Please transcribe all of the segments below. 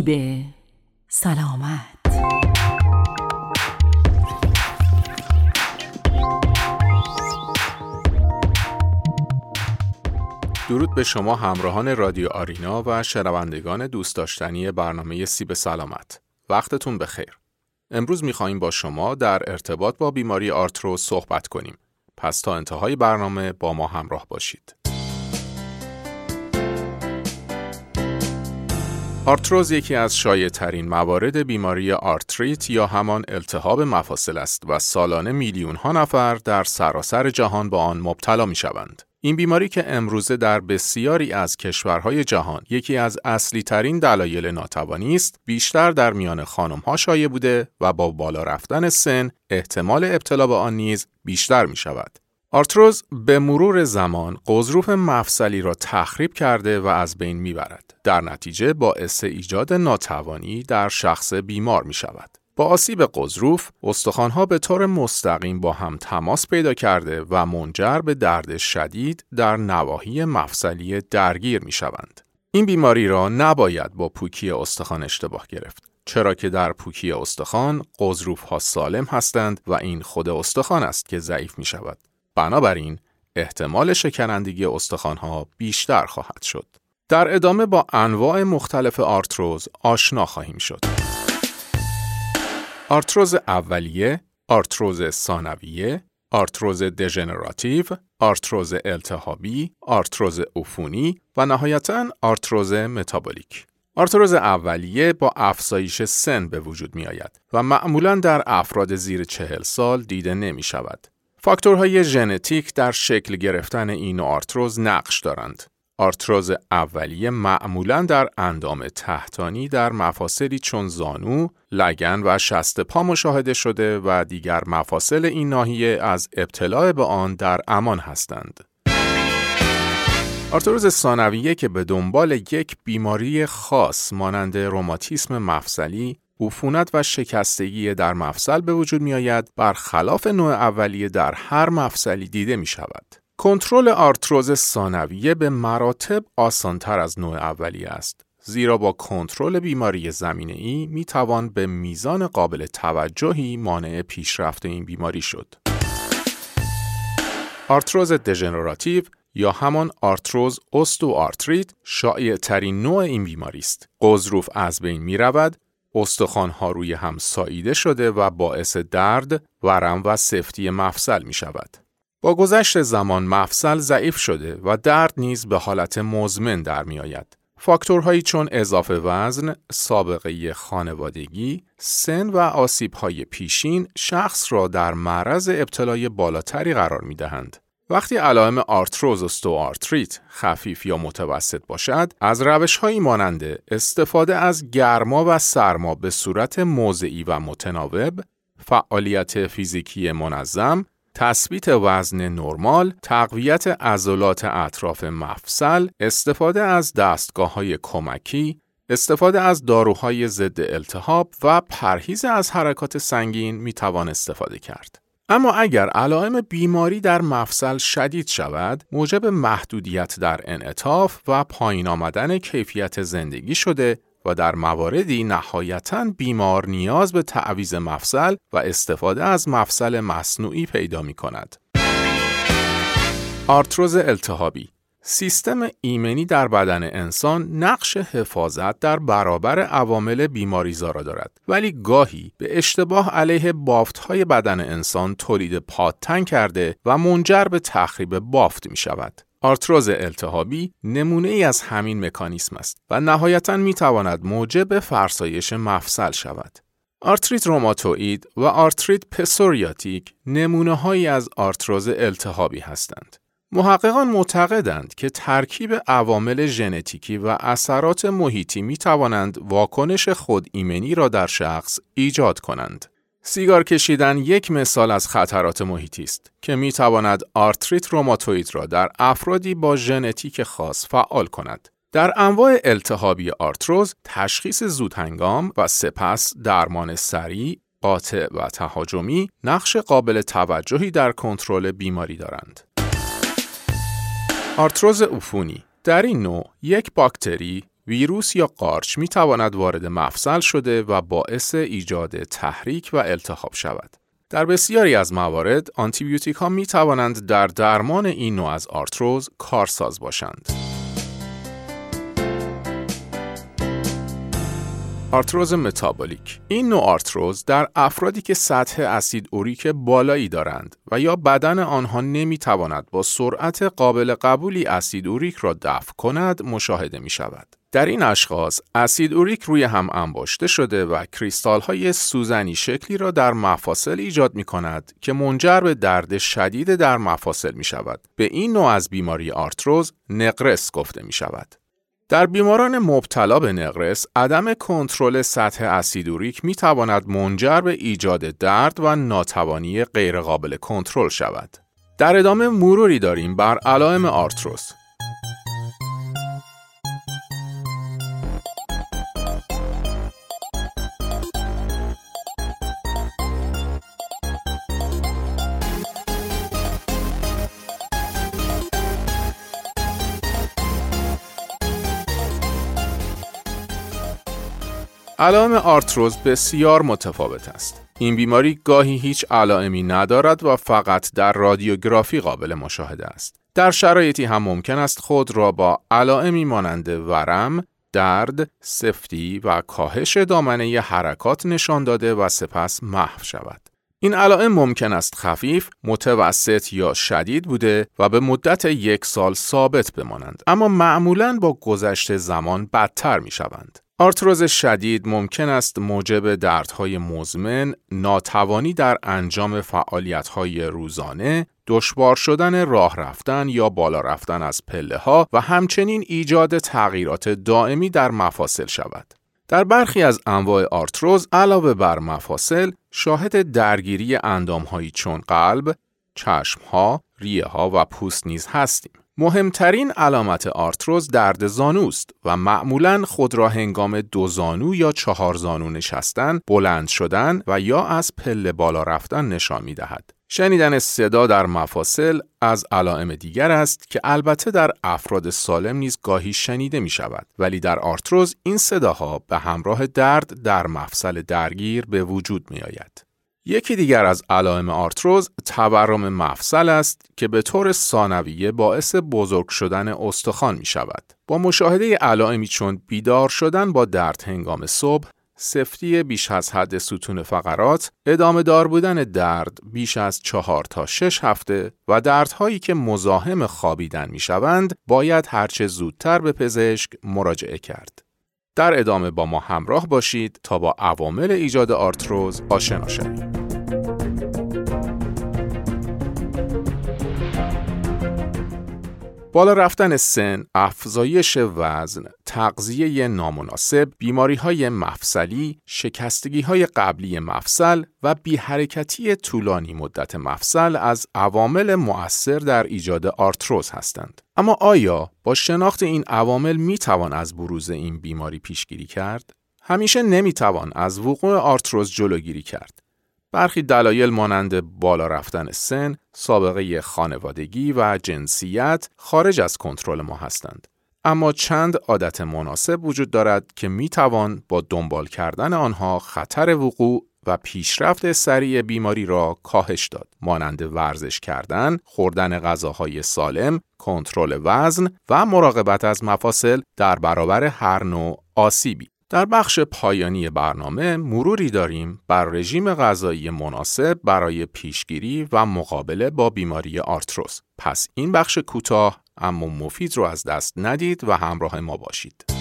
سیب سلامت درود به شما همراهان رادیو آرینا و شنوندگان دوست داشتنی برنامه سیب سلامت. وقتتون بخیر. امروز می‌خواهیم با شما در ارتباط با بیماری آرتروز صحبت کنیم. پس تا انتهای برنامه با ما همراه باشید. آرتروز یکی از شایع ترین موارد بیماری آرتریت یا همان التهاب مفاصل است و سالانه میلیون ها نفر در سراسر جهان با آن مبتلا می شوند. این بیماری که امروزه در بسیاری از کشورهای جهان یکی از اصلی ترین دلایل ناتوانی است، بیشتر در میان خانم ها شایع بوده و با بالا رفتن سن احتمال ابتلا به آن نیز بیشتر می شود. آرتروز به مرور زمان غضروف مفصلی را تخریب کرده و از بین می برد. در نتیجه باعث ایجاد ناتوانی در شخص بیمار می شود. با آسیب قضروف، استخوانها به طور مستقیم با هم تماس پیدا کرده و منجر به درد شدید در نواحی مفصلی درگیر می شوند. این بیماری را نباید با پوکی استخوان اشتباه گرفت. چرا که در پوکی استخوان قضروف ها سالم هستند و این خود استخوان است که ضعیف می شود. بنابراین احتمال شکنندگی استخوان ها بیشتر خواهد شد. در ادامه با انواع مختلف آرتروز آشنا خواهیم شد. آرتروز اولیه، آرتروز ثانویه، آرتروز دژنراتیو، آرتروز التهابی، آرتروز عفونی و نهایتا آرتروز متابولیک. آرتروز اولیه با افزایش سن به وجود می آید و معمولا در افراد زیر چهل سال دیده نمی شود. فاکتورهای ژنتیک در شکل گرفتن این آرتروز نقش دارند. آرتروز اولیه معمولا در اندام تحتانی در مفاصلی چون زانو، لگن و شست پا مشاهده شده و دیگر مفاصل این ناحیه از ابتلا به آن در امان هستند. آرتروز ثانویه که به دنبال یک بیماری خاص مانند روماتیسم مفصلی، عفونت و شکستگی در مفصل به وجود می آید برخلاف نوع اولیه در هر مفصلی دیده می شود. کنترل آرتروز ثانویه به مراتب آسانتر از نوع اولیه است. زیرا با کنترل بیماری زمینه ای می توان به میزان قابل توجهی مانع پیشرفت این بیماری شد. آرتروز دژنراتیو یا همان آرتروز آرتریت شایع ترین نوع این بیماری است. غضروف از بین می رود، استخوان ها روی هم ساییده شده و باعث درد، ورم و سفتی مفصل می شود. با گذشت زمان مفصل ضعیف شده و درد نیز به حالت مزمن در می آید. فاکتورهایی چون اضافه وزن، سابقه خانوادگی، سن و آسیبهای پیشین شخص را در معرض ابتلای بالاتری قرار می دهند. وقتی علائم آرتروز آرتریت خفیف یا متوسط باشد، از روشهایی مانند استفاده از گرما و سرما به صورت موضعی و متناوب، فعالیت فیزیکی منظم، تثبیت وزن نرمال، تقویت عضلات اطراف مفصل، استفاده از دستگاه های کمکی، استفاده از داروهای ضد التهاب و پرهیز از حرکات سنگین می توان استفاده کرد. اما اگر علائم بیماری در مفصل شدید شود، موجب محدودیت در انعطاف و پایین آمدن کیفیت زندگی شده و در مواردی نهایتا بیمار نیاز به تعویز مفصل و استفاده از مفصل مصنوعی پیدا می کند. آرتروز التهابی سیستم ایمنی در بدن انسان نقش حفاظت در برابر عوامل بیماریزا را دارد ولی گاهی به اشتباه علیه های بدن انسان تولید پادتن کرده و منجر به تخریب بافت می شود. آرتروز التهابی نمونه ای از همین مکانیسم است و نهایتا می تواند موجب فرسایش مفصل شود. آرتریت روماتوئید و آرتریت پسوریاتیک نمونه هایی از آرتروز التهابی هستند. محققان معتقدند که ترکیب عوامل ژنتیکی و اثرات محیطی می توانند واکنش خود ایمنی را در شخص ایجاد کنند. سیگار کشیدن یک مثال از خطرات محیطی است که می تواند آرتریت روماتوئید را در افرادی با ژنتیک خاص فعال کند. در انواع التهابی آرتروز تشخیص زودهنگام و سپس درمان سریع، قاطع و تهاجمی نقش قابل توجهی در کنترل بیماری دارند. آرتروز عفونی در این نوع یک باکتری ویروس یا قارچ می تواند وارد مفصل شده و باعث ایجاد تحریک و التهاب شود. در بسیاری از موارد آنتیبیوتیک ها می توانند در درمان این نوع از آرتروز کارساز باشند. آرتروز متابولیک این نوع آرتروز در افرادی که سطح اسید اوریک بالایی دارند و یا بدن آنها نمی تواند با سرعت قابل قبولی اسید اوریک را دفع کند مشاهده می شود. در این اشخاص اسید اوریک روی هم انباشته شده و کریستال های سوزنی شکلی را در مفاصل ایجاد می کند که منجر به درد شدید در مفاصل می شود. به این نوع از بیماری آرتروز نقرس گفته می شود. در بیماران مبتلا به نقرس، عدم کنترل سطح اسید اوریک می تواند منجر به ایجاد درد و ناتوانی غیرقابل کنترل شود. در ادامه مروری داریم بر علائم آرتروز. علائم آرتروز بسیار متفاوت است. این بیماری گاهی هیچ علائمی ندارد و فقط در رادیوگرافی قابل مشاهده است. در شرایطی هم ممکن است خود را با علائمی مانند ورم، درد، سفتی و کاهش دامنه حرکات نشان داده و سپس محو شود. این علائم ممکن است خفیف، متوسط یا شدید بوده و به مدت یک سال ثابت بمانند اما معمولاً با گذشت زمان بدتر می شوند. آرتروز شدید ممکن است موجب دردهای مزمن، ناتوانی در انجام فعالیتهای روزانه، دشوار شدن راه رفتن یا بالا رفتن از پله ها و همچنین ایجاد تغییرات دائمی در مفاصل شود. در برخی از انواع آرتروز علاوه بر مفاصل شاهد درگیری اندامهایی چون قلب، چشمها، ریه ها و پوست نیز هستیم. مهمترین علامت آرتروز درد زانوست و معمولا خود را هنگام دو زانو یا چهار زانو نشستن، بلند شدن و یا از پله بالا رفتن نشان می دهد. شنیدن صدا در مفاصل از علائم دیگر است که البته در افراد سالم نیز گاهی شنیده می شود ولی در آرتروز این صداها به همراه درد در مفصل درگیر به وجود می آید. یکی دیگر از علائم آرتروز تورم مفصل است که به طور ثانویه باعث بزرگ شدن استخوان می شود. با مشاهده علائمی چون بیدار شدن با درد هنگام صبح، سفتی بیش از حد ستون فقرات، ادامه دار بودن درد بیش از چهار تا شش هفته و دردهایی که مزاحم خوابیدن می شوند، باید هرچه زودتر به پزشک مراجعه کرد. در ادامه با ما همراه باشید تا با عوامل ایجاد آرتروز آشنا شوید. بالا رفتن سن، افزایش وزن، تغذیه نامناسب، بیماری های مفصلی، شکستگی های قبلی مفصل و بیحرکتی طولانی مدت مفصل از عوامل مؤثر در ایجاد آرتروز هستند. اما آیا با شناخت این عوامل می توان از بروز این بیماری پیشگیری کرد؟ همیشه نمی توان از وقوع آرتروز جلوگیری کرد. برخی دلایل مانند بالا رفتن سن، سابقه خانوادگی و جنسیت خارج از کنترل ما هستند. اما چند عادت مناسب وجود دارد که می توان با دنبال کردن آنها خطر وقوع و پیشرفت سریع بیماری را کاهش داد مانند ورزش کردن، خوردن غذاهای سالم، کنترل وزن و مراقبت از مفاصل در برابر هر نوع آسیبی. در بخش پایانی برنامه مروری داریم بر رژیم غذایی مناسب برای پیشگیری و مقابله با بیماری آرتروس. پس این بخش کوتاه اما مفید رو از دست ندید و همراه ما باشید.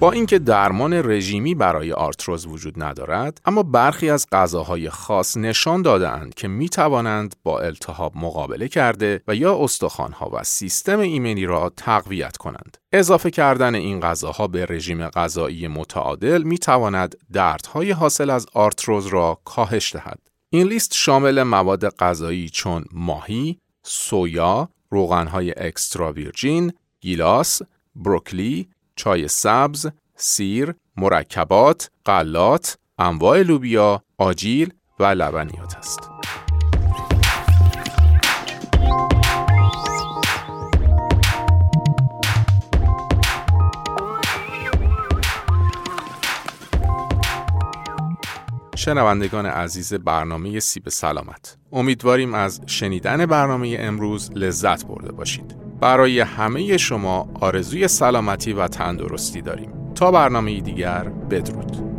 با اینکه درمان رژیمی برای آرتروز وجود ندارد اما برخی از غذاهای خاص نشان دادهاند که می توانند با التهاب مقابله کرده و یا استخوانها و سیستم ایمنی را تقویت کنند. اضافه کردن این غذاها به رژیم غذایی متعادل می تواند دردهای حاصل از آرتروز را کاهش دهد. این لیست شامل مواد غذایی چون ماهی، سویا، روغنهای اکسترا ویرجین، گیلاس، بروکلی، چای سبز، سیر، مرکبات، غلات، انواع لوبیا، آجیل و لبنیات است. شنوندگان عزیز برنامه سیب سلامت امیدواریم از شنیدن برنامه امروز لذت برده باشید برای همه شما آرزوی سلامتی و تندرستی داریم. تا برنامه دیگر بدرود.